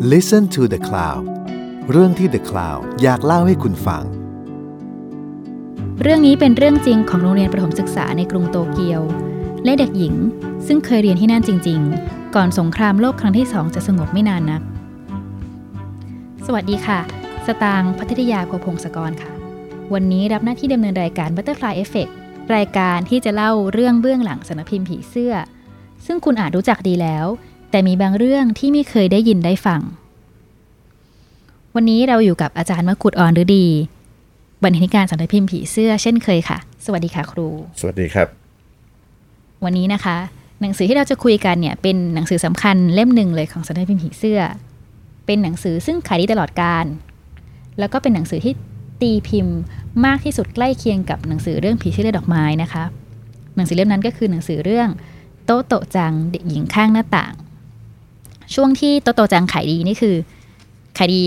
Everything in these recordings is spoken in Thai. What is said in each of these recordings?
Listen to the Cloud เรื่องที่ The Cloud อยากเล่าให้คุณฟัง เรื่องนี้เป็นเรื่องจริงของโรงเรียนประถมศึกษาในกรุงโตเกียว และเด็กหญิง ซึ่งเคยเรียนที่นั่นจริง ๆ ก่อนสงครามโลกครั้งที่สองจะสงบไม่นานนัก สวัสดีค่ะ สตางค์พัทยาโพพงศกรค่ะ วันนี้รับหน้าที่ดำเนินรายการ Butterfly Effect รายการที่จะเล่าเรื่องเบื้องหลังสนพิมพ์ผีเสื้อ ซึ่งคุณอาจรู้จักดีแล้ว แต่มีบางเรื่องที่ไม่เคยได้ยินได้ฟัง วันนี้เราอยู่กับอาจารย์มกุฎอ่อนฤดี บรรณาธิการสำนักพิมพ์ผีเสื้อเช่นเคยค่ะ สวัสดีค่ะครู สวัสดีครับ วันนี้นะคะ หนังสือที่เราจะคุยกันเนี่ยเป็นหนังสือสำคัญเล่มหนึ่งเลยของสำนักพิมพ์ผีเสื้อ เป็นหนังสือซึ่งขายดีตลอดการ แล้วก็เป็นหนังสือที่ตีพิมพ์มากที่สุดใกล้เคียงกับหนังสือเรื่องผีเสื้อและดอกไม้นะคะ หนังสือเล่มนั้นก็คือหนังสือเรื่องโตโตะจังเด็กหญิงข้างหน้าต่าง ช่วงที่โตโตะจังขายดีนี่คือขายดี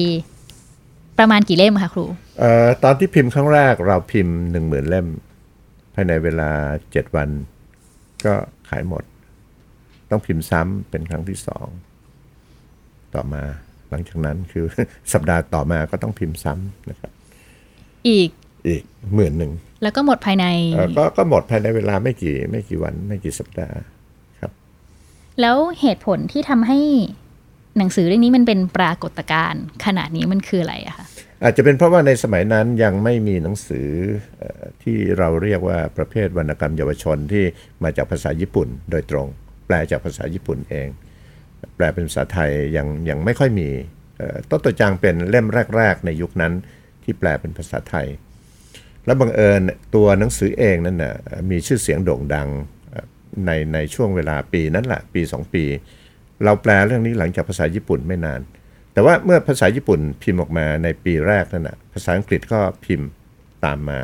ประมาณกี่เล่มคะครูเอ่อตอนที่พิมพ์ครั้งแรกเราพิมพ์หนึ่งหมื่นเล่ม ภายในเวลาเจ็ดวัน ก็ขายหมด ต้องพิมพ์ซ้ำเป็นครั้งที่สองต่อมาหลังจากนั้นคือสัปดาห์ต่อมาก็ต้องพิมพ์ซ้ำนะครับ อีกอีกหมื่นหนึ่งแล้วก็หมดภายในเอ่อก็ก็หมดภายในเวลาไม่กี่ไม่กี่วันไม่กี่สัปดาห์ครับ แล้วเหตุผลที่ทำให้ หนังสือเรื่องนี้มันเป็นปรากฏการณ์ขนาดนี้มันคืออะไรอะคะอาจจะเป็นเพราะว่าในสมัยนั้นยังไม่มีหนังสือที่เราเรียกว่าประเภทวรรณกรรมเยาวชนที่มาจากภาษาญี่ปุ่นโดยตรง แปลจากภาษาญี่ปุ่นเอง แปลเป็นภาษาไทยยังยังไม่ค่อยมีต้นตัวจางเป็นเล่มแรก ๆ ในยุคนั้นที่แปลเป็นภาษาไทย แล้วบังเอิญตัวหนังสือเองนั่นน่ะมีชื่อเสียงโด่งดังในในช่วงเวลาปีนั้นแหละปี 2 ปี เราแปลเรื่องนี้หลังจากภาษาญี่ปุ่นไม่นาน แต่ว่าเมื่อภาษาญี่ปุ่นพิมพ์ออกมาในปีแรกนั่นนะภาษาอังกฤษก็พิมพ์ตามมา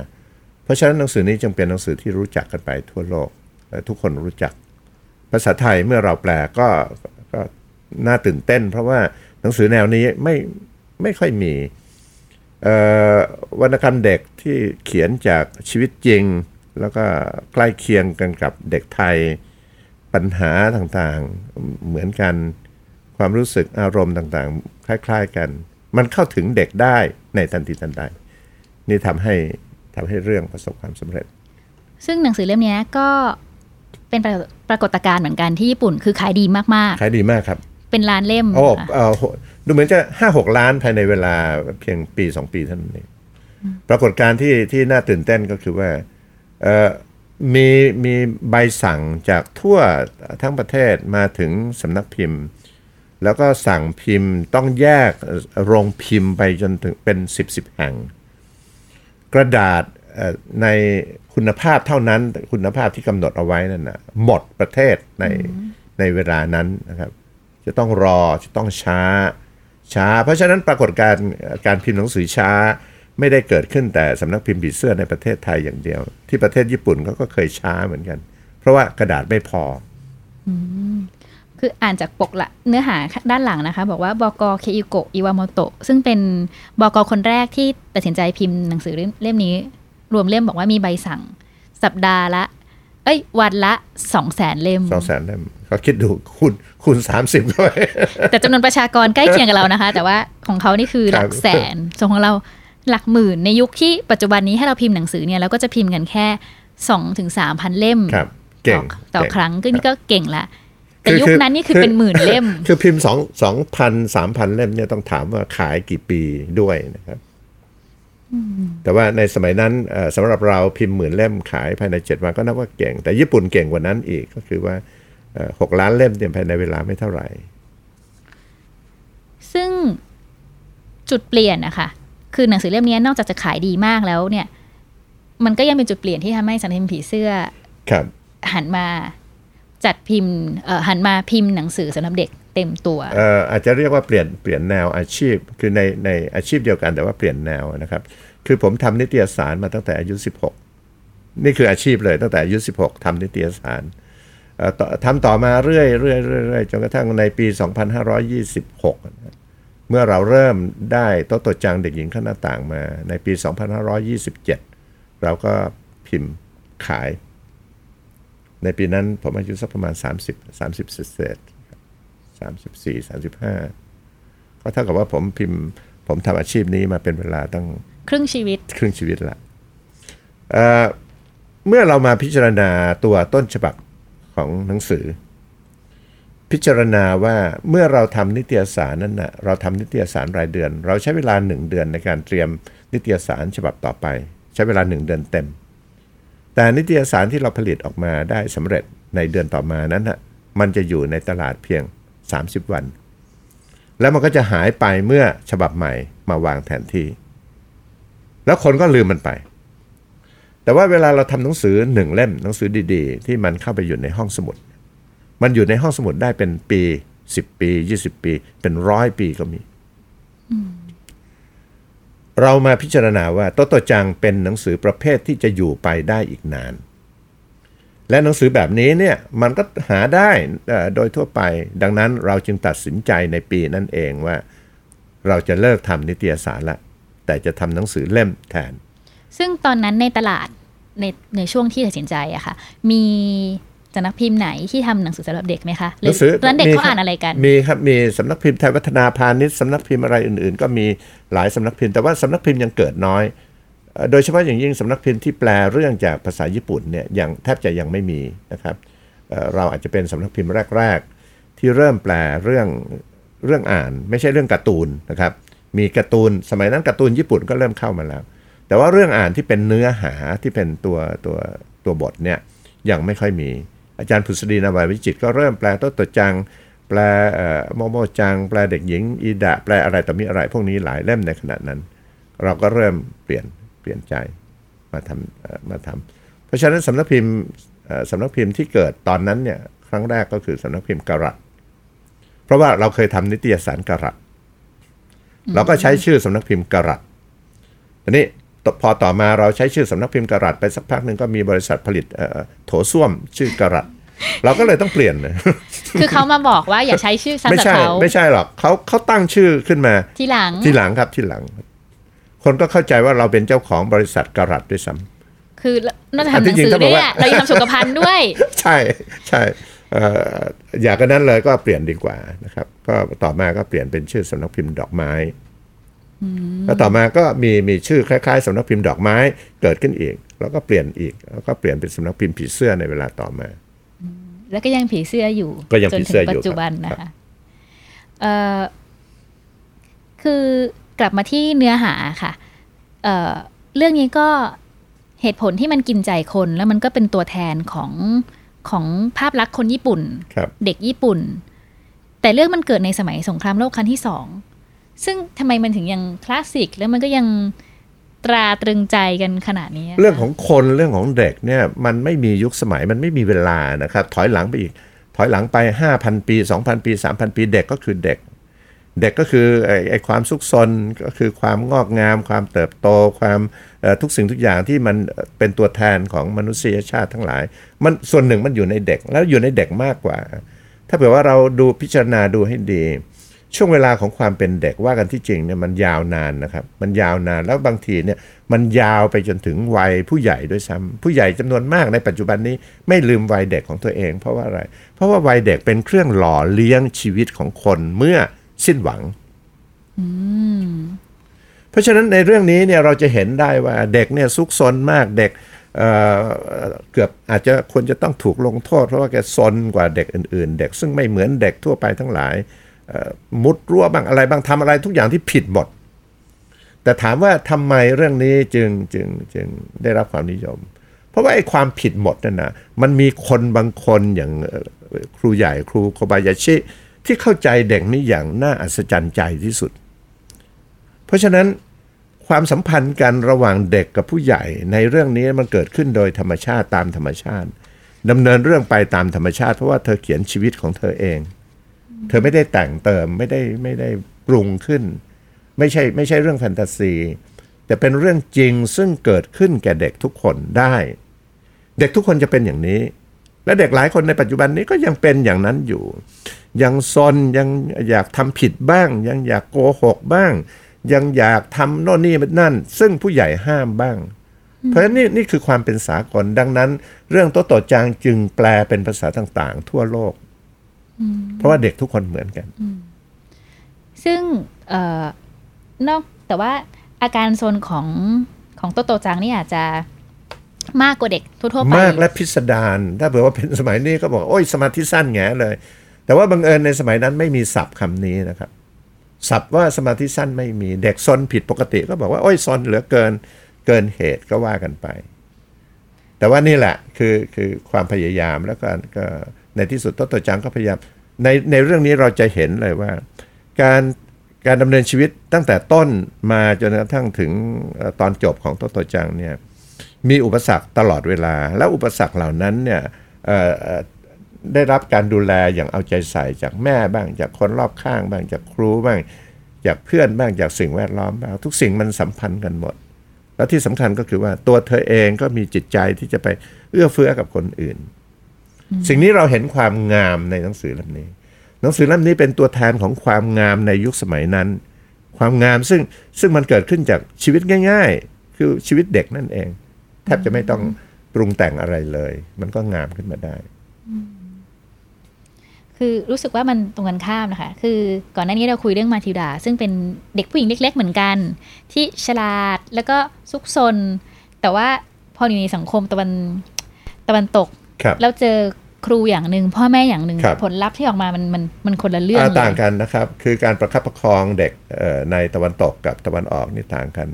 เพราะฉะนั้นหนังสือนี้จึงเป็นหนังสือที่รู้จักกันไปทั่วโลกและทุกคนรู้จัก ภาษาไทยเมื่อเราแปลก็ก็น่าตื่นเต้น เพราะว่าหนังสือแนวนี้ไม่ไม่ค่อยมีวรรณกรรมเด็กที่เขียนจากชีวิตจริง แล้วก็ใกล้เคียงกันกับเด็กไทย ปัญหาต่างๆ เหมือนกัน ความรู้สึกอารมณ์ต่างๆ คล้าย ๆ กัน มันเข้าถึงเด็กได้ในทันทีทันใด นี่ทำให้ทำให้เรื่องประสบความสำเร็จ ซึ่งหนังสือเล่มเนี้ยก็เป็นปรปรากฏการณ์เหมือนกันที่ญี่ปุ่น คือขายดีมากขายดีมากครับๆเป็นล้านเล่มโอ้ค่ะเอ่อโหดูเหมือนจะห้าหกล้านภายในเวลาเพียงปีสองปีเท่านั้นเองปรากฏการณ์ที่ที่น่าตื่นเต้นก็คือว่าเอ่อ มีมีใบสั่งจากทั่วทั้งประเทศมาถึงสำนักพิมพ์ แล้วก็สั่งพิมพ์ต้องแยกโรงพิมพ์ไปจนถึงเป็นสิบสิบแห่ง กระดาษเอ่อในคุณภาพเท่านั้นคุณภาพที่กำหนดเอาไว้นั่นนะหมดประเทศในในเวลานั้นนะครับ จะต้องรอจะต้องช้าช้า เพราะฉะนั้นปรากฏการณ์การพิมพ์หนังสือช้า ไม่ได้เกิดขึ้นแต่สำนักพิมพ์ผีเสื้อในประเทศไทยอย่างเดียว ที่ประเทศญี่ปุ่นเขาก็เคยช้าเหมือนกัน เพราะว่ากระดาษไม่พอคืออ่านจากปกละเนื้อหาด้านหลังนะคะ บอกว่าบกเคอิโกะอิวาโมโตะซึ่งเป็นบกคนแรกที่ตัดสินใจพิมพ์หนังสือเล่มนี้ รวมเล่มบอกว่ามีใบสั่ง สัปดาห์ละ เอ้ย วันละสองแสนเล่มสองแสนเล่มเขาคิดดูคูณคูณสามสิบเข้าไปแต่จำนวนประชากรใกล้เคียงกับเรานะคะ แต่ว่าของเขานี่คือหลักแสนส่วนของเรา หลักหมื่นในยุคที่ปัจจุบันนี้ให้เราพิมพ์หนังสือเนี่ยเราก็จะพิมพ์กันแค่สองถึงสามพันเล่มครับเก่งต่อต่อเก่งครั้งก็นี่ก็เก่งละแต่คือยุคนั้นนี่คือคือเป็นหมื่นเล่ม คือพิมพ์สองสองพันสามพันเล่มเนี่ยต้องถามว่าขายกี่ปีด้วยนะครับแต่ว่าในสมัยนั้นเอ่อสำหรับเราพิมพ์หมื่นเล่มขายภายในเจ็ดวันก็นับว่าเก่ง แต่ญี่ปุ่นเก่งกว่านั้นอีกก็คือว่าเอ่อหกล้านเล่มเนี่ยภายในเวลาไม่เท่าไหร่ ซึ่งจุดเปลี่ยนนะคะ คือหนังสือเล่มนี้นอกจากจะขายดีมากแล้วเนี่ย มันก็ยังเป็นจุดเปลี่ยนที่ทำให้สันนิมผีเสื้อครับ หันมาจัดพิมพ์เอ่อหันมาพิมพ์หนังสือสำหรับเด็กเต็มตัวเอ่ออาจจะเรียกว่าเปลี่ยนเปลี่ยนแนวอาชีพ คือในในอาชีพเดียวกันแต่ว่าเปลี่ยนแนวนะครับ คือผมทำนิตยสารมาตั้งแต่อายุ 16 นี่คืออาชีพเลยตั้งแต่อายุ 16ทำนิตยสารเอ่อต่อทำต่อมาเรื่อยเรื่อยเรื่อยเรื่อยจนกระทั่งในปี 2526นะ เมื่อเราเริ่มได้โต๊ะโตจังเด็กหญิงข้างหน้าต่างมาในปี 2527 เราก็พิมพ์ขาย ในปีนั้นผมอายุสักประมาณ 30 30เศษๆสามสิบสี่สามสิบห้าก็ก็เท่ากับว่าผมพิมพ์ ผมทำอาชีพนี้มาเป็นเวลาตั้งครึ่งชีวิต ครึ่งชีวิตละเอ่อเมื่อเรามาพิจารณาตัวต้นฉบับของหนังสือ พิจารณาว่าเมื่อเราทำนิตยสารนั้นนะเราทำนิตยสารรายเดือน เราใช้เวลาหนึ่งเดือนในการเตรียมนิตยสารฉบับต่อไป ใช้เวลาหนึ่งเดือนเต็ม แต่นิตยสารที่เราผลิตออกมาได้สำเร็จในเดือนต่อมานั้นนะมันจะอยู่ในตลาดเพียง 30 วัน แล้วมันก็จะหายไปเมื่อฉบับใหม่มาวางแทนที่ แล้วคนก็ลืมมันไป แต่ว่าเวลาเราทำหนังสือหนึ่งเล่มหนังสือดี ๆ ที่มันเข้าไปอยู่ในห้องสมุด มันอยู่ในห้องสมุดได้เป็นปี10ปี20ปี เป็นร้อยปีก็มี เรามาพิจารณาว่าโตโตจังเป็นหนังสือประเภทที่จะอยู่ไปได้อีกนาน และหนังสือแบบนี้เนี่ยมันก็หาได้โดยทั่วไป ดังนั้นเราจึงตัดสินใจในปีนั่นเองว่า เราจะเลิกทำนิตยสารละ แต่จะทำหนังสือเล่มแทน ซึ่งตอนนั้นในตลาดในในช่วงที่ตัดสินใจอะค่ะ มี สำนักพิมพ์ไหนที่ทำหนังสือสำหรับเด็กไหมคะหหรืนัองสือตอนนั้นเด็กมีเขาครับอ่านอะไรกัน มีครับ มีสำนักพิมพ์ไทยวัฒนาพาณิชย์สำนักพิมพ์อะไรอื่นๆ ก็มีหลายสำนักพิมพ์แต่ว่าสำนักพิมพ์ยังเกิดน้อยเอ่อโดยเฉพาะอย่างยิ่งสำนักพิมพ์ที่แปลเรื่องจากภาษาญี่ปุ่นเนี่ยยังแทบจะยังไม่มีนะครับเอ่อเราอาจจะเป็นสำนักพิมพ์แรก ๆ ที่เริ่มแปลเรื่องเรื่องอ่าน ไม่ใช่เรื่องการ์ตูนนะครับมีการ์ตูนสมัยนั้นการ์ตูนญี่ปุ่นก็เริ่มเข้ามาแล้ว แต่ว่าเรื่องอ่านที่เป็นเนื้อหาที่เป็นตัวตัวตัวบทเนี่ยยังไม่ค่อยมี อาจารย์พุษดีนาวายวิจิตก็เริ่มแปลโต้ตจัง แปลโมโมจัง แปลเด็กหญิงอีดะ แปลอะไรต่อมีอะไรพวกนี้หลายเล่มในขณะนั้น เราก็เริ่มเปลี่ยนเปลี่ยนใจมาทำมาทำเพราะฉะนั้นสำนักพิมพ์สำนักพิมพ์ที่เกิดตอนนั้นเนี่ยครั้งแรกก็คือสำนักพิมพ์กรัตเพราะว่าเราเคยทำนิตยสารกรัตเราก็ใช้ชื่อสำนักพิมพ์กรัตทีนี้ พอต่อมาเราใช้ชื่อสำนักพิมพ์กรัตไปสักพักหนึ่งก็มีบริษัทผลิตเอ่อโถส้วมชื่อกรัตเราก็เลยต้องเปลี่ยน คือเขามาบอกว่าอย่าใช้ชื่อซ้ำไม่กับใช่เขาไม่ใช่หรอกเขาเขาตั้งชื่อขึ้นมา ทีหลัง ทีหลังครับทีหลัง คนก็เข้าใจว่าเราเป็นเจ้าของบริษัทกรัตด้วยซ้ำคือน่าจะอันทำหที่นังจริงสือเขาบด้อวกยว่าอะเรายังทำสุขภัณฑ์ด้วย ใช่ใช่เอ่ออยากกันนั้นเลยก็เปลี่ยนดีกว่านะครับ ก็ต่อมาก็เปลี่ยนเป็นชื่อสำนักพิมพ์ดอกไม้ แล้วต่อมาก็มีมีชื่อคล้ายๆสำนักพิมพ์ดอกไม้เกิดขึ้นอีก แล้วก็เปลี่ยนอีก แล้วก็เปลี่ยนเป็นสำนักพิมพ์ผีเสื้อในเวลาต่อมา แล้วก็ยังผีเสื้ออยู่ก็ยังจนผีถึเสื้องอยู่ปัจจุบันครับนะคะเอ่อคือกลับมาที่เนื้อหาค่ะเอ่อเรื่องนี้ก็เหตุผลที่มันกินใจคนแล้วมันก็เป็นตัวแทนของของภาพลักษณ์คนญี่ปุ่นครับเด็กญี่ปุ่น แต่เรื่องมันเกิดในสมัยสงครามโลกครั้งที่สอง ซึ่งทำไมมันถึงยังคลาสสิกแล้วมันก็ยังตราตรึงใจกันขนาดนี้ เรื่องของคนเรื่องของเด็กเนี่ยมันไม่มียุคสมัยมันไม่มีเวลานะครับ ถอยหลังไปอีก ถอยหลังไป 5,000 ปี 2,000 ปี 3,000 ปี เด็กก็คือเด็ก เด็กก็คือไอ้ไอความสุขสนก็คือความงอกงาม ความเติบโตความทุกสิ่งทุกอย่างที่มันเอ่อเป็นตัวแทนของมนุษยชาติทั้งหลาย มันส่วนหนึ่งมันอยู่ในเด็กแล้วอยู่ในเด็กมากกว่า ถ้าเผื่อว่าเราดูพิจารณาดูให้ดี ช่วงเวลาของความเป็นเด็กว่ากันที่จริงเนี่ยมันยาวนานนะครับ มันยาวนานแล้วบางทีเนี่ยมันยาวไปจนถึงวัยผู้ใหญ่ด้วยซ้ำผู้ใหญ่จำนวนมากในปัจจุบันนี้ไม่ลืมวัยเด็กของตัวเอง เพราะว่าอะไร เพราะว่าวัยเด็กเป็นเครื่องหล่อเลี้ยงชีวิตของคนเมื่อสิ้นหวังเพราะฉะนั้นในเรื่องนี้เนี่ยเราจะเห็นได้ว่าเด็กเนี่ยซุกซนมากเด็กเอ่อเกือบอาจจะควรจะต้องถูกลงโทษ เพราะว่าแกซนกว่าเด็กอื่น ๆ เด็กซึ่งไม่เหมือนเด็กทั่วไปทั้งหลายเอ่อ มุดรั้วบ้างอะไรบ้างทำอะไรทุกอย่างที่ผิดหมด แต่ถามว่าทำไมเรื่องนี้จึงจึงจึงได้รับความนิยม เพราะว่าไอ้ความผิดหมดนั่นนะมันมีคนบางคนอย่างครูใหญ่ครูโคบายาชิที่เข้าใจเด็กนี้อย่างน่าอัศจรรย์ใจที่สุด เพราะฉะนั้นความสัมพันธ์กันระหว่างเด็กกับผู้ใหญ่ในเรื่องนี้มันเกิดขึ้นโดยธรรมชาติตามธรรมชาติดำเนินเรื่องไปตามธรรมชาติเพราะว่าเธอเขียนชีวิตของเธอเอง เธอไม่ได้แต่งเติมไม่ได้ไม่ได้ปรุงขึ้น ไม่ใช่ไม่ใช่เรื่องแฟนตาซี แต่เป็นเรื่องจริงซึ่งเกิดขึ้นแก่เด็กทุกคนได้ เด็กทุกคนจะเป็นอย่างนี้ และเด็กหลายคนในปัจจุบันนี้ก็ยังเป็นอย่างนั้นอยู่ ยังซนยังอยากทำผิดบ้าง ยังอยากโกหกบ้าง ยังอยากทำโน่นนี่นั่น ซึ่งผู้ใหญ่ห้ามบ้าง เพราะฉะนั้นนี่นี่คือความเป็นสากลดังนั้น เรื่องโตโตจางจึงแปลเป็นภาษาต่างๆ ทั่วโลก เพราะว่าเด็กทุกคนเหมือนกัน ซึ่งเอ่อนอกแต่ว่าอาการโซนของของโตโตจังนี่อาจจะมากกว่าเด็กทั่วๆไปมากและพิสดารถ้าเผื่อว่าเป็นสมัยนี้ก็บอกโอ้ยสมาธิสั้นแงเลย แต่ว่าบังเอิญในสมัยนั้นไม่มีศัพท์คำนี้นะครับศัพท์ว่าสมาธิสั้นไม่มีเด็กซนผิดปกติก็บอกว่าโอ้ยซนเหลือเกินเกินเหตุก็ว่ากันไป แต่ว่านี่แหละคือคือความพยายามแล้วก็ก็ ในที่สุดโตโตจังก็พยายามในในเรื่องนี้เราจะเห็นเลยว่า การการดำเนินชีวิตตั้งแต่ต้นมาจนกระทั่งถึงตอนจบของโตโตจังเนี่ยมีอุปสรรคตลอดเวลา แล้วอุปสรรคเหล่านั้นเนี่ยได้รับการดูแลอย่างเอาใจใส่จากแม่บ้าง จากคนรอบข้างบ้างจากครูบ้าง จากเพื่อนบ้างจากสิ่งแวดล้อมบ้างทุกสิ่งมันสัมพันธ์กันหมด แล้วที่สำคัญก็คือว่าตัวเธอเองก็มีจิตใจที่จะไปเอื้อเฟื้อกับคนอื่น สิ่งนี้เราเห็นความงามในหนังสือเล่มนี้ หนังสือเล่มนี้เป็นตัวแทนของความงามในยุคสมัยนั้น ความงามซึ่งซึ่งมันเกิดขึ้นจากชีวิตง่าย ๆ คือชีวิตเด็กนั่นเอง แทบจะไม่ต้องปรุงแต่งอะไรเลย มันก็งามขึ้นมาได้ คือรู้สึกว่ามันตรงกันข้ามนะคะ คือก่อนหน้านี้เราคุยเรื่องมาทิวดา ซึ่งเป็นเด็กผู้หญิงเล็ก ๆ เหมือนกัน ที่ฉลาดแล้วก็ซุกซนแต่ว่าพออยู่ในสังคมตะวันตะวันตกครับ แล้วเจอครูอย่างหนึ่งพ่อแม่อย่างหนึ่งครับผลลัพธ์ที่ออกมามันมันมันคนละเรื่องอ่าเลยต่างกันนะครับ คือการประคับประคองเด็กเอ่อในตะวันตกกับตะวันออกนี่ต่างกัน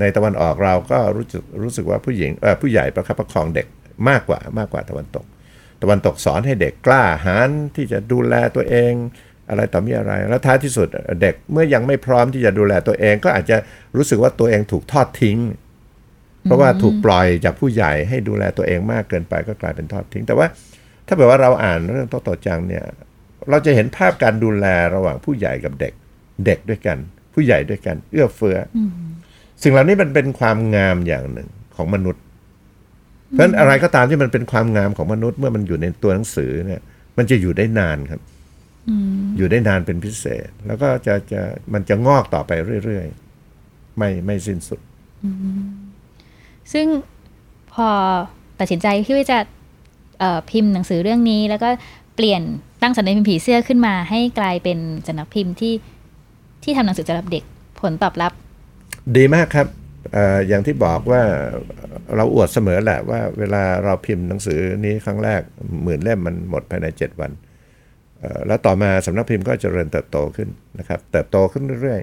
ในตะวันออกเราก็รู้สึกรู้สึกว่าผู้หญิงเอ่อผู้ใหญ่ประคับประคองเด็กมากกว่ามากกว่าตะวันตก ตะวันตกสอนให้เด็กกล้าหาญที่จะดูแลตัวเองอะไรต่อมีอะไร แล้วท้ายที่สุดเด็กเมื่อยังไม่พร้อมที่จะดูแลตัวเอง ก็อาจจะรู้สึกว่าตัวเองถูกทอดทิ้ง เพราะว่าถูกปล่อยจากผู้ใหญ่ให้ดูแลตัวเองมากเกินไปก็กลายเป็นทอดทิ้ง แต่ว่าถ้าแบบว่าเราอ่านเรื่องโตโตจังเนี่ยเราจะเห็นภาพการดูแลระหว่างผู้ใหญ่กับเด็ก เด็กด้วยกัน ผู้ใหญ่ด้วยกัน เอื้อเฟื้ออสิ่งเหล่านี้มันเป็นความงามอย่างหนึ่งของมนุษย์ เพราะฉะนั้นอะไรก็ตามที่มันเป็นความงามของมนุษย์เมื่อมันอยู่ในตัวหนังสือเนี่ย มันจะอยู่ได้นานครับอยู่ได้นานเป็นพิเศษ แล้วก็จะจะมันจะงอกต่อไปเรื่อยๆ ไม่ไม่สิ้นสุด ซึ่งพอตัดสินใจที่จะพิมพ์หนังสือเรื่องนี้ แล้วก็เปลี่ยนตั้งสำนักพิมพ์ผีเสื้อขึ้นมา ให้กลายเป็นสำนักพิมพ์ที่ที่ทำหนังสือสำหรับเด็กผลตอบรับ ดีมากครับออย่างที่บอกว่าเราอวดเสมอแหละว่าเวลาเราพิมพ์หนังสือนี้ครั้งแรกหมื่นเล่มมันหมดภายใน 7 วัน แล้วต่อมาสำนักพิมพ์ก็เจริญเติบโตขึ้นนะครับ เติบโตขึ้นเรื่อย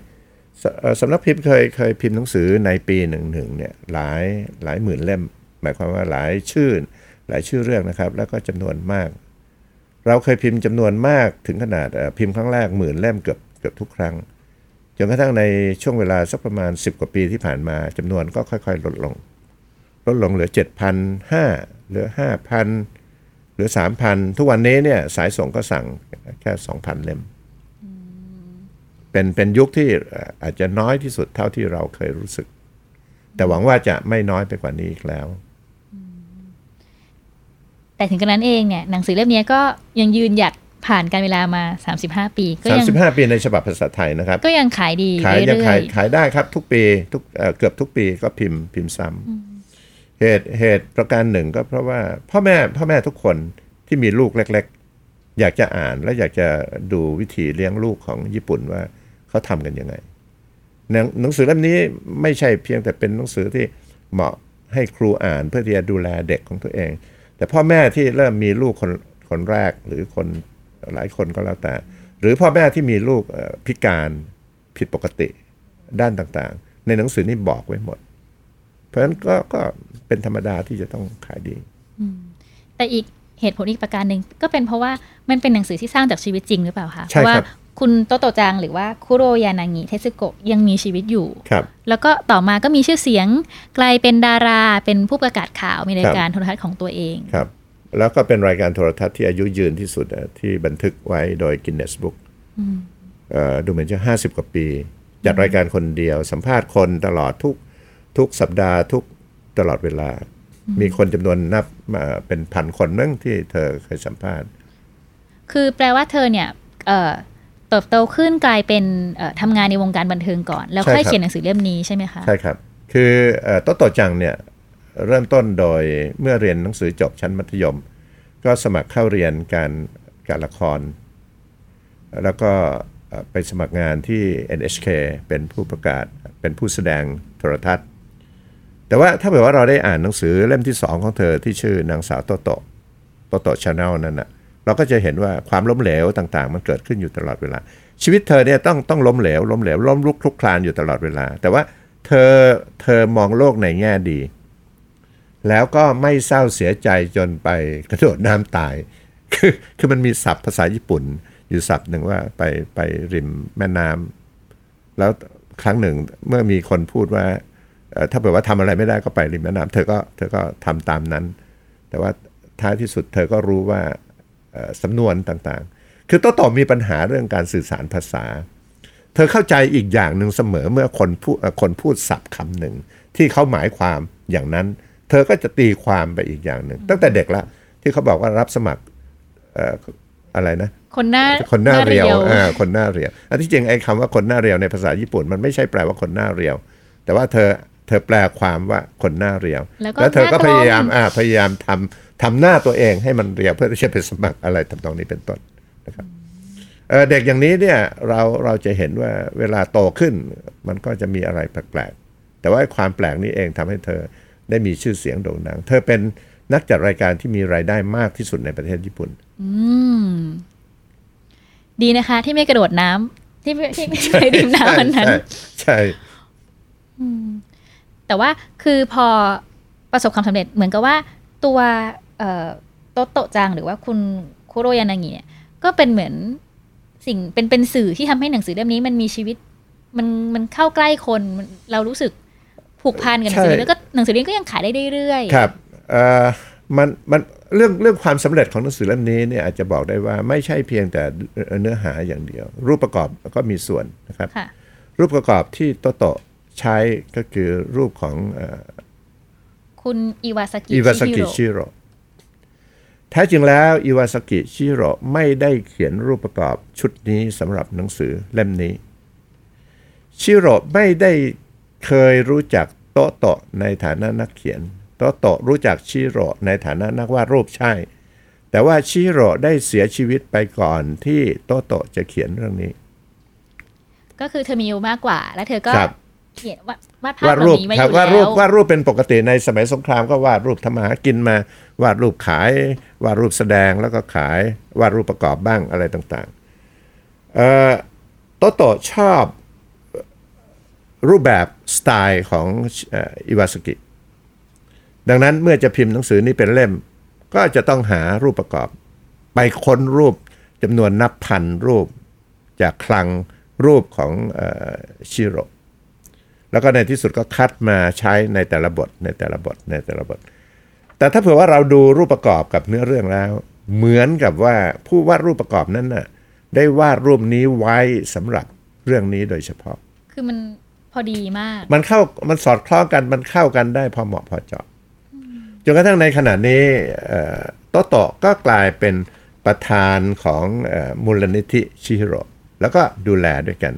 สสำนักพิมพ์เคยเคยพิมพ์หนังสือในปีหนึ่งหนึ่งเนี่ยหลายหลายหมื่นเล่ม หมายความว่าหลายชื่อหลายชื่อเรื่องนะครับ แล้วก็จำนวนมาก เราเคยพิมพ์จำนวนมากถึงขนาดพิมพ์ครั้งแรกหมื่นเล่มเกือบเกือบทุกครั้งจนกระทั่งในช่วงเวลาสักประมาณ 10 กว่าปีที่ผ่านมาจำนวนก็ค่อย ๆ ลดลง ลดลงเหลือ7,500เหลือ 5,000เหลือ 3,000 ทุกวันนี้เนี่ยสายส่งก็สั่งแค่ 2,000 เล่ม เป็นเป็นยุคที่เอ่ออาจจะน้อยที่สุดเท่าที่เราเคยรู้สึก แต่หวังว่าจะไม่น้อยไปกว่านี้อีกแล้ว แต่ถึงกระนั้นเองเนี่ยหนังสือเล่มนี้ก็ยังยืนหยัดผ่านการเวลามา 35 ปี ก็ยัง35 ปีในฉบับภาษาไทยนะครับ ก็ยังขายดีขายยังเรื่อขายยขายได้ครับทุกปีทุกเอ่อเกือบทุกปีก็พิมพ์พิมพ์ซ้ำเหตุเหตุประการหนึ่งก็เพราะว่าพ่อแม่พ่อแม่ทุกคนที่มีลูกเล็ก ๆ อยากจะอ่านและอยากจะดูวิธีเลี้ยงลูกของญี่ปุ่นว่า เขาทำกันยังไงหนังหนังสือเล่มนี้ไม่ใช่เพียงแต่เป็นหนังสือที่เหมาะให้ครูอ่านเพื่อที่จะดูแลเด็กของตัวเอง แต่พ่อแม่ที่เริ่มมีลูกคนคนแรกหรือคนหลายคนก็แล้วแต่ หรือพ่อแม่ที่มีลูกเอ่อพิการผิดปกติด้านต่างๆ ในหนังสือนี่บอกไว้หมด เพราะฉะนั้นก็ก็เป็นธรรมดาที่จะต้องขายดีๆแต่อีกเหตุผลอีกประการหนึ่งก็เป็นเพราะว่ามันเป็นหนังสือที่สร้างจากชีวิตจริงหรือเปล่าคะเพใช่ราะว่า ครับคุณโตโตจังหรือว่าคุโรยานางิเทสึโกะยังมีชีวิตอยู่ครับแล้วก็ต่อมาก็มีชื่อเสียงกลายเป็นดาราเป็นผู้ประกาศข่าวมีรายครับการโทรทัศน์ของตัวเองครับแล้วก็เป็นรายการโทรทัศน์ที่อายุยืนที่สุดอะที่บันทึกไว้โดย Guinness Book เอ่อดูเหมือนจะห้าสิบกว่าปี จัดรายการคนเดียวสัมภาษณ์คนตลอดทุกทุกสัปดาห์ทุกตลอดเวลา มีคนจำนวนนับมาเป็นพันคนนั่งที่เธอเคยสัมภาษณ์ คือแปลว่าเธอเนี่ย เติบโตขึ้นกลายเป็นเอ่อทำงานในวงการบันเทิงก่อน แล้วค่อยเขียนหนังสือเล่มนี้ใช่ไหมคะ ใช่ครับ คือเอ่อโต๊ะโตะจังเนี่ยเริ่มต้นโดยเมื่อเรียนหนังสือจบชั้นมัธยม ก็สมัครเข้าเรียนการการละคร แล้วก็ไปสมัครงานที่ NHK เป็นผู้ประกาศเป็นผู้แสดงโทรทัศน์ แต่ว่าถ้าเผื่อว่าเราได้อ่านหนังสือเล่มที่สองของเธอที่ชื่อนางสาวโตโตโตโตชาแนลนั่นนะ เราก็จะเห็นว่าความล้มเหลวต่างๆ มันเกิดขึ้นอยู่ตลอดเวลา ชีวิตเธอเนี่ยต้องต้องล้มเหลวล้มเหลวล้มลุกคลุกคลานอยู่ตลอดเวลา แต่ว่าเธอเธอมองโลกในแง่ดี แล้วก็ไม่เศร้าเสียใจจนไปกระโดดน้ำตาย คือคือมันมีศัพท์ภาษาญี่ปุ่น อยู่ศัพท์หนึ่งว่าไปไปริมแม่น้ำแล้วครั้งหนึ่งเมื่อมีคนพูดว่าถ้าเกิดว่าทำอะไรไม่ได้ก็ไปริมแม่น้ำเธอก็เธอก็ทำตามนั้น แต่ว่าท้ายที่สุดเธอก็รู้ว่า สำนวนต่างๆ คือโต้ตอบมีปัญหาเรื่องการสื่อสารภาษา เธอเข้าใจอีกอย่างหนึ่งเสมอเมื่อคนพูดเอ่อคนพูดศัพท์คำหนึ่งที่เขาหมายความอย่างนั้น เธอก็จะตีความไปอีกอย่างหนึ่ง ตั้งแต่เด็กละที่เขาบอกว่ารับสมัครเอ่ออะไรนะคนหน้าคนหน้าเรียวหอ่าคนหน้าเรียวอันที่จริงไอ้คำว่าคนหน้าเรียวในภาษาญี่ปุ่นมันไม่ใช่แปลว่าคนหน้าเรียว แต่ว่าเธอ เธอแปลความว่าคนหน้าเรียว แล้วก็แล้วเธอก็หน้าตรงพยายามอ่าพยายามทำทำหน้าตัวเองให้มันเรียวเพื่อที่จะไปสมัครอะไรทำนองนี้เป็นต้นนะครับเอ่อเด็กอย่างนี้เนี่ยเราเราจะเห็นว่าเวลาโตขึ้นมันก็จะมีอะไรแปลกๆแต่ว่าความแปลกนี้เองทำให้เธอได้มีชื่อเสียงโด่งดัง เธอเป็นนักจัดรายการที่มีรายได้มากที่สุดในประเทศญี่ปุ่น อืม ดีนะคะ ที่ไม่กระโดดน้ำที่ไม่ที่ไม่ไปดื่มน้ำวันนั้น ใช่ใช่ แต่ว่าคือพอประสบความสำเร็จเหมือนกับว่าตัวเอ่อโตโตะจังหรือว่าคุณคุโรยานางิเนี่ยก็เป็นเหมือนสิ่งเป็นเป็นสื่อที่ทำให้หนังสือเล่มนี้มันมีชีวิต มันมันเข้าใกล้คนมันเรารู้สึกผูกพันกับหนังสือเล่มนี้แล้วก็หนังสือเล่มนี้ก็ยังขายได้เรื่อยๆครับเอ่อมันมันเรื่องเรื่องความสำเร็จของหนังสือเล่มนี้เนี่ยอาจจะบอกได้ว่าไม่ใช่เพียงแต่เนื้อหาอย่างเดียว รูปประกอบก็มีส่วนนะครับค่ะรูปประกอบที่โต๊ะโตะ ใช้ก็คือรูปของคุณอิวาซากิอิวาซากิชิฮิโร่ชิโร่แท้จริงแล้วอิวาซากิชิฮิโร่ไม่ได้เขียนรูปประกอบชุดนี้สำหรับหนังสือเล่มนี้ ชิฮิโร่ไม่ได้เคยรู้จักโต๊ะโตะในฐานะนักเขียน โต๊ะโตะรู้จักชิฮิโร่ในฐานะนักวาดรูปใช่ แต่ว่าชิโร่ได้เสียชีวิตไปก่อนที่โตโตะจะเขียนเรื่องนี้ ก็คือเธอมีอายุมากกว่า แล้วเธอก็ครับ เขียนวาดวาดภาพวาดแบบรูปนี้มาอครับยู่วาดรูปแล้ววาดรูปเป็นปกติในสมัยสงครามก็วาดรูปทำมาหากินมาวาดรูปขายวาดรูปแสดงแล้วก็ขายวาดรูปประกอบบ้างอะไรต่างๆเอ่อโตโตะชอบรูปแบบสไตล์ของเอ่ออิวาสกิ ดังนั้นเมื่อจะพิมพ์หนังสือนี้เป็นเล่ม ก็จะต้องหารูปประกอบ ไปค้นรูปจำนวนนับพันรูปจากคลังรูปของเออชิโร่ แล้วก็ในที่สุดก็คัดมาใช้ในแต่ละบทในแต่ละบทในแต่ละบท แต่ถ้าเผื่อว่าเราดูรูปประกอบกับเนื้อเรื่องแล้ว เหมือนกับว่าผู้วาดรูปประกอบนั้นน่ะได้วาดรูปนี้ไว้สำหรับเรื่องนี้โดยเฉพาะ คือมันพอดีมาก มันเข้ามันสอดคล้องกันมันเข้ากันได้พอเหมาะพอเจาะจนกระทั่งในขณะนี้เอ่อโตโตะก็กลายเป็นประธานของเอ่อมูลนิธิชิฮิโร่แล้วก็ดูแลด้วยกัน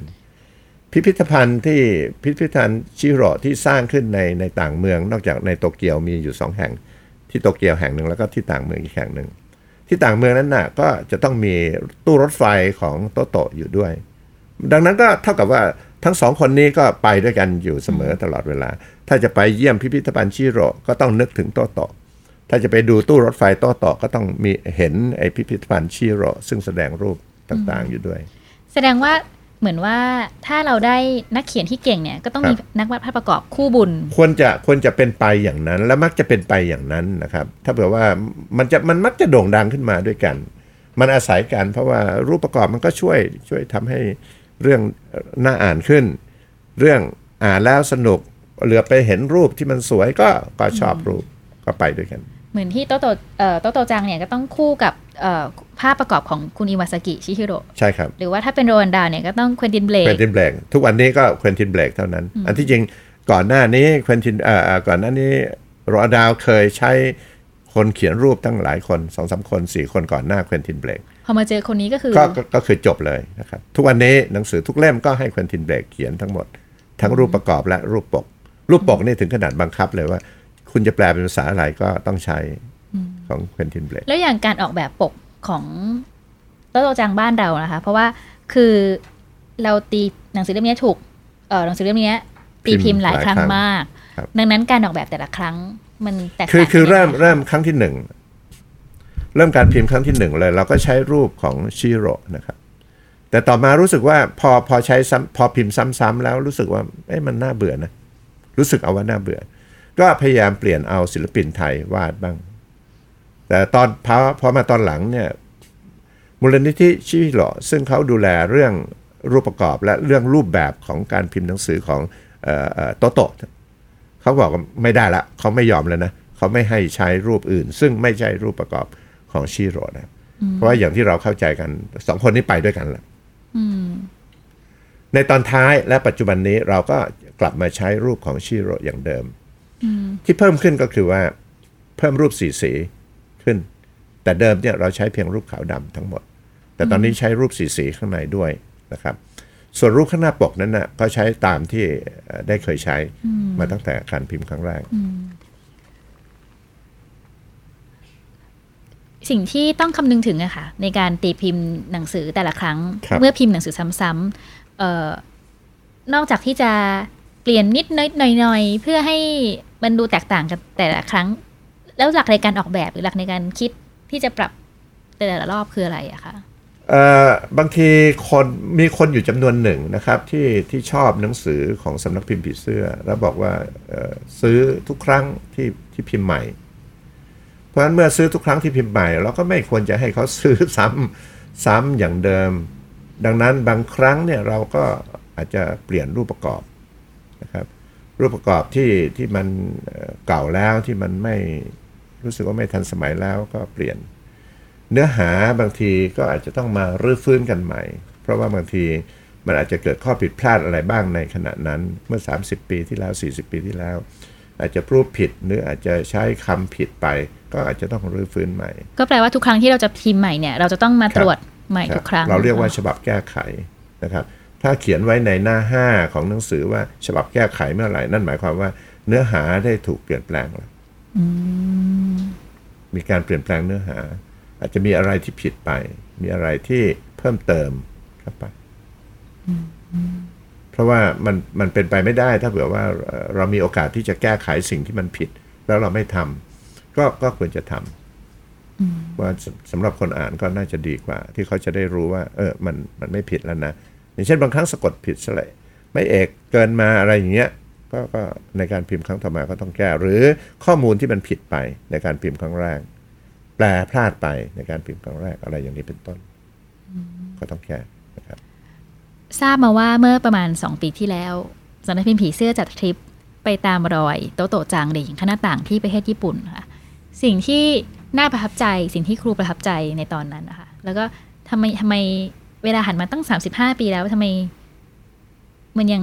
พิพิธภัณฑ์ที่พิพิธภัณฑ์ชิโร่ที่สร้างขึ้นในในต่างเมือง นอกจากในโตเกียวมีอยู่สองแห่ง ที่โตเกียวแห่งหนึ่งแล้วก็ที่ต่างเมืองอีกแห่งหนึ่งที่ต่างเมืองนั้นน่ะก็จะต้องมีตู้รถไฟของโตโตะอยู่ด้วย ดังนั้นก็เท่ากับว่าทั้งสองคนนี้ก็ไปด้วยกันอยู่เสมอตลอดเวลา ถ้าจะไปเยี่ยมพิพิธภัณฑ์ชิโร่ก็ต้องนึกถึงโตโตะถ้าจะไปดูตู้รถไฟโตโตะก็ต้องมีเห็นไอพิพิธภัณฑ์ชิโร่ซึ่งแสดงรูปต่างๆอยู่ด้วย แสดงว่า เหมือนว่าถ้าเราได้นักเขียนที่เก่งเนี่ยก็ต้องมีครับนักวาดภาพประกอบคู่บุญ ควรจะควรจะเป็นไปอย่างนั้น และมักจะเป็นไปอย่างนั้นนะครับ ถ้าเผื่อว่ามันจะมันมักจะโด่งดังขึ้นมาด้วยกัน มันอาศัยกันเพราะว่ารูปประกอบมันก็ช่วยช่วยทำให้เรื่องน่าอ่านขึ้น เรื่องอ่านแล้วสนุกเหลือไปเห็นรูปที่มันสวยก็ก็ชอบรูปก็ไปด้วยกัน เหมือนที่โต๊ะโตะเอ่อโต๊ะโตะจังเนี่ยก็ต้องคู่กับเอ่อภาพประกอบของคุณอิวาซากิชิฮิโร่ใช่ครับ หรือว่าถ้าเป็นโรนดาวเนี่ยก็ต้องควินตินเบลเควินตินเบลกทุกวันนี้ก็ Quentin Blake เท่านั้น อันที่จริงก่อนหน้านี้เควินตินเอ่อเอ่อก่อนหน้านี้Roald Dahl เคยใช้คนเขียนรูปตั้งหลายคนสองสามคนสี่คนก่อนหน้า Quentin Blake พอมาเจอคนนี้ก็คือก็ก็ก็คือจบเลยนะครับ ทุกวันนี้หนังสือทุกเล่มก็ให้ Quentin Blake เขียนทั้งหมด ทั้งรูปประกอบและรูปปก รูปปกนี่ถึงขนาดบังคับเลยว่า คุณจะแปลเป็นภาษาอะไรก็ต้องใช้ของ Quentin Blake แล้วอย่างการออกแบบปกของโต๊ะโตะจังบ้านเรานะคะ เพราะว่าคือเราตีหนังสือเล่มนี้ถูกเออหนังสือเล่มนี้ตีพิมพ์หลายครั้งมากครับดังนั้นการออกแบบแต่ละครั้งมันแตกต่างคือคือกันเริ่มยังไงะเริ่มครั้งที่หนึ่งเริ่มการพิมพ์ครั้งที่หนึ่งเลย เราก็ใช้รูปของชิโร่นะครับ แต่ต่อมารู้สึกว่าพอพอใช้ซ้ำพอพิมพ์ซ้ำๆแล้วรู้สึกว่าเอ้มันน่าเบื่อนะ รู้สึกเอาว่าน่าเบื่อ ก็พยายามเปลี่ยนเอาศิลปินไทยวาดบ้าง แต่ตอนพอพอมาตอนหลังเนี่ยมูลนิธิชิโร่ซึ่งเขาดูแลเรื่องรูปประกอบและเรื่องรูปแบบของการพิมพ์หนังสือของเอ่อเอ่อโตโตะเขาบอกว่าไม่ได้ละเขาไม่ยอมแล้วนะเขาไม่ให้ใช้รูปอื่น ซึ่งไม่ใช่รูปประกอบของชิโร่นะเพราะว่าอย่างที่เราเข้าใจกันสองคนนี้ไปด้วยกันแหละในตอนท้ายและปัจจุบันนี้เราก็กลับมาใช้รูปของชิโร่อย่างเดิม ที่เพิ่มขึ้นก็คือว่าเพิ่มรูปสีสีขึ้น แต่เดิมเนี่ยเราใช้เพียงรูปขาวดำทั้งหมด แต่ตอนนี้ใช้รูปสีสีข้างในด้วยนะครับ ส่วนรูปข้างหน้าปกนั้นนะก็ใช้ตามที่เอ่อได้เคยใช้มาตั้งแต่การพิมพ์ครั้งแรกสิ่งที่ต้องคำนึงถึงอะค่ะ ในการตีพิมพ์หนังสือแต่ละครั้งครับเมื่อพิมพ์หนังสือซ้ำๆเอ่อนอกจากที่จะเปลี่ยนนิดน้อยหน่อยๆเพื่อให้ มันดูแตกต่างกันแต่ละครั้ง แล้วหลักในการออกแบบหรือหลักในการคิดที่จะปรับแต่ละรอบคืออะไรอะคะเอ่อบางทีคนมีคนอยู่จำนวนหนึ่งนะครับที่ที่ชอบหนังสือของสำนักพิมพ์ผีเสื้อ แล้วบอกว่าเออซื้อทุกครั้งที่ที่พิมพ์ใหม่ เพราะฉะนั้นเมื่อซื้อทุกครั้งที่พิมพ์ใหม่เราก็ไม่ควรจะให้เขาซื้อซ้ำซ้ำอย่างเดิม ดังนั้นบางครั้งเนี่ยเราก็อาจจะเปลี่ยนรูปประกอบนะครับ รูปประกอบที่ที่มันเอ่อเก่าแล้วที่มันไม่รู้สึกว่าไม่ทันสมัยแล้วก็เปลี่ยน เนื้อหาบางทีก็อาจจะต้องมารื้อฟื้นกันใหม่ เพราะว่าบางทีมันอาจจะเกิดข้อผิดพลาดอะไรบ้างในขณะนั้นเมื่อ 30 ปีที่แล้ว 40 ปีที่แล้ว อาจจะพูดผิดหรืออาจจะใช้คำผิดไป ก็อาจจะต้องรื้อฟื้นใหม่ ก็แปลว่าทุกครั้งที่เราจะพิมพ์ใหม่เนี่ยเราจะต้องมาครับตรวจใหม่ครับทุกครั้ง เราเรียกว่าฉบับแก้ไขนะครับ ถ้าเขียนไว้ในหน้า 5 ของหนังสือว่าฉบับแก้ไขเมื่อไหร่ นั่นหมายความว่าเนื้อหาได้ถูกเปลี่ยนแปลงแล้วมีการเปลี่ยนแปลงเนื้อหา อาจจะมีอะไรที่ผิดไป มีอะไรที่เพิ่มเติมเข้าไปเพราะว่ามันมันเป็นไปไม่ได้ ถ้าเผื่อว่าเอ่อเรามีโอกาสที่จะแก้ไขสิ่งที่มันผิด แล้วเราไม่ทำก็ก็ควรจะทำว่าสำสำหรับคนอ่านก็น่าจะดีกว่า ที่เขาจะได้รู้ว่า เออ มันมันไม่ผิดแล้วนะ อย่างเช่นบางครั้งสะกดผิดสเลยไม่เอกเกินมาอะไรอย่างเงี้ยก็ก็ในการพิมพ์ครั้งต่อมาก็ต้องแก้ หรือข้อมูลที่มันผิดไปในการพิมพ์ครั้งแรกแปลพลาดไปในการพิมพ์ครั้งแรกอะไรอย่างนี้เป็นต้น ก็ต้องแก้นะครับ ทราบมาว่าเมื่อประมาณ 2 ปีที่แล้วสำนักพิมพ์ผีเสื้อจัดทริปไปตามรอยโตโตจางเด็กหญิงคณะต่างที่ประเทศญี่ปุ่นค่ะ สิ่งที่น่าประทับใจสิ่งที่ครูประทับใจในตอนนั้นนะคะแล้วก็ทำไมทำไม เวลาหันมาตั้ง 35 ปีแล้วทำไม มันยัง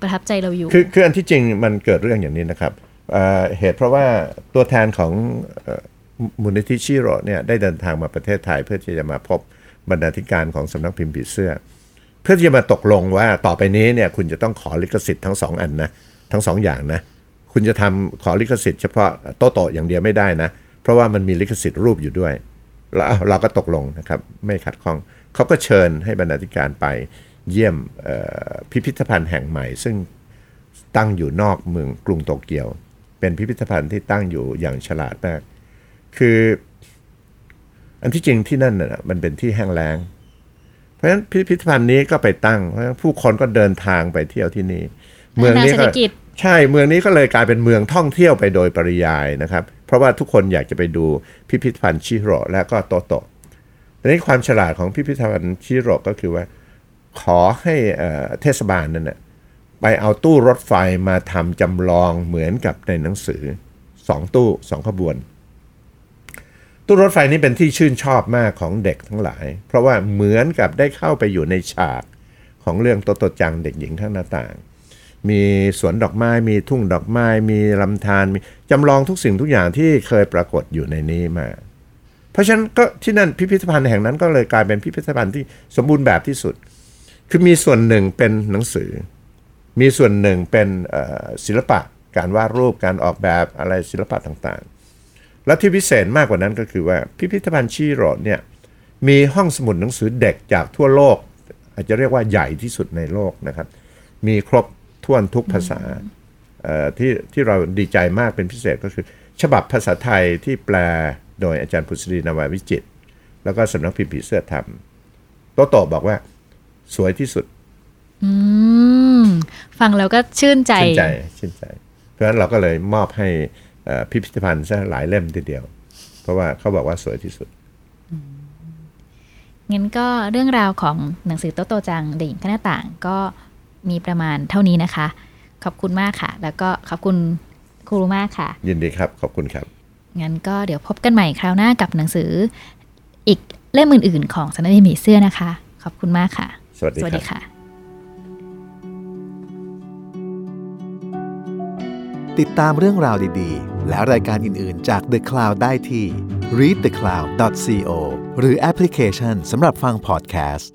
ประทับใจเราอยู่ คือคืออันที่จริงมันเกิดเรื่องอย่างนี้นะครับเเหตุเพราะว่าตัวแทนของอมูลนิธิชิโร่เนี่ยได้เดินทางมาประเทศไทย เพื่อที่จะมาพบบรรณาธิการของสำนักพิมพ์ผีเสื้อ เพื่อที่จะมาตกลงว่าต่อไปนี้เนี่ยคุณจะต้องขอลิขสิทธิ์ทั้งสองอันนะทั้งสองอย่างนะ คุณจะทำขอลิขสิทธิ์เฉพาะโตโตะอย่างเดียวไม่ได้นะ เพราะว่ามันมีลิขสิทธิ์รูปอยู่ด้วยเราเราก็ตกลงนะครับ ไม่ขัดข้อง เขาก็เชิญให้บรรณาธิการไปเยี่ยมเอ่อพิพิธภัณฑ์แห่งใหม่ ซึ่งตั้งอยู่นอกเมืองกรุงโตเกียว เป็นพิพิธภัณฑ์ที่ตั้งอยู่อย่างฉลาดมาก คือ อันที่จริงที่นั่นน่ะมันเป็นที่แห้งแล้ง เพราะฉะนั้นพิพิธภัณฑ์นี้ก็ไปตั้งเพราะฉะนั้นผู้คนก็เดินทางไปเที่ยวที่นี่ เมืองนี้เศรษก็ฐกิจใช่เมืองนี้ก็เลยกลายเป็นเมืองท่องเที่ยวไปโดยปริยายนะครับ เพราะว่าทุกคนอยากจะไปดูพิพิธภัณฑ์ชิโร่และก็โตโตะ ทีนี้นความฉลาดของพิพิธภัณฑ์ชิโร่ก็คือว่า ขอให้เอ่อเทศบาลนั่นนะไปเอาตู้รถไฟมาทำจำลองเหมือนกับในหนังสือสองตู้สองขบวน ตู้รถไฟนี้เป็นที่ชื่นชอบมากของเด็กทั้งหลาย เพราะว่าเหมือนกับได้เข้าไปอยู่ในฉากของเรื่องโตโตจังเด็กหญิงข้างหน้าต่าง มีสวนดอกไม้ มีทุ่งดอกไม้ มีลำธารมีจำลองทุกสิ่งทุกอย่างที่เคยปรากฏอยู่ในนี้มา เพราะฉะนั้นก็ที่นั่นพิพิธภัณฑ์แห่งนั้นก็เลยกลายเป็นพิพิธภัณฑ์ที่สมบูรณ์แบบที่สุด คือมีส่วนหนึ่งเป็นหนังสือ มีส่วนหนึ่งเป็นศิลปะ การวาดรูปการออกแบบอะไรศิลปะต่างๆ และที่พิเศษมากกว่านั้นก็คือว่าพิพิธภัณฑ์ชีโรดเนี่ยมีห้องสมุดหนังสือเด็กจากทั่วโลก อาจจะเรียกว่าใหญ่ที่สุดในโลกนะครับ มีครบถ้วนทุกภาษาที่ที่เราดีใจมากเป็นพิเศษก็คือ ฉบับภาษาไทยที่แปล โดยอาจารย์พุทธรีนาวาวิจิตรแล้วก็สำนักพิมพ์ผีเสื้อทำโตโตบอกว่า สวยที่สุดอืมฟังแล้วก็ชื่นใจ ชื่นใจ ชื่นใจ เพราะฉะนั้นเราก็เลยมอบให้เอ่อพิพิธภัณฑ์ซะหลายเล่มทีเดียว เพราะว่าเขาบอกว่าสวยที่สุดงั้นก็เรื่องราวของหนังสือโตโตจังเด็กหญิงข้างหน้าต่างก็มีประมาณเท่านี้นะคะ ขอบคุณมากค่ะ แล้วก็ขอบคุณครูรุมากค่ะ ยินดีครับ ขอบคุณครับ งั้นก็เดี๋ยวพบกันใหม่คราวหน้ากับหนังสือ อีกเล่มอื่น ๆ ของสำนักพิมพ์ผีเสื้อนะคะ ขอบคุณมากค่ะ สวัสดีสวัสครัดีบค่ะ ติดตามเรื่องราวดีๆ และรายการอื่น ๆ จาก The Cloud ได้ที่ readthecloud.co หรือแอปพลิเคชันสำหรับฟังพอดแคสต์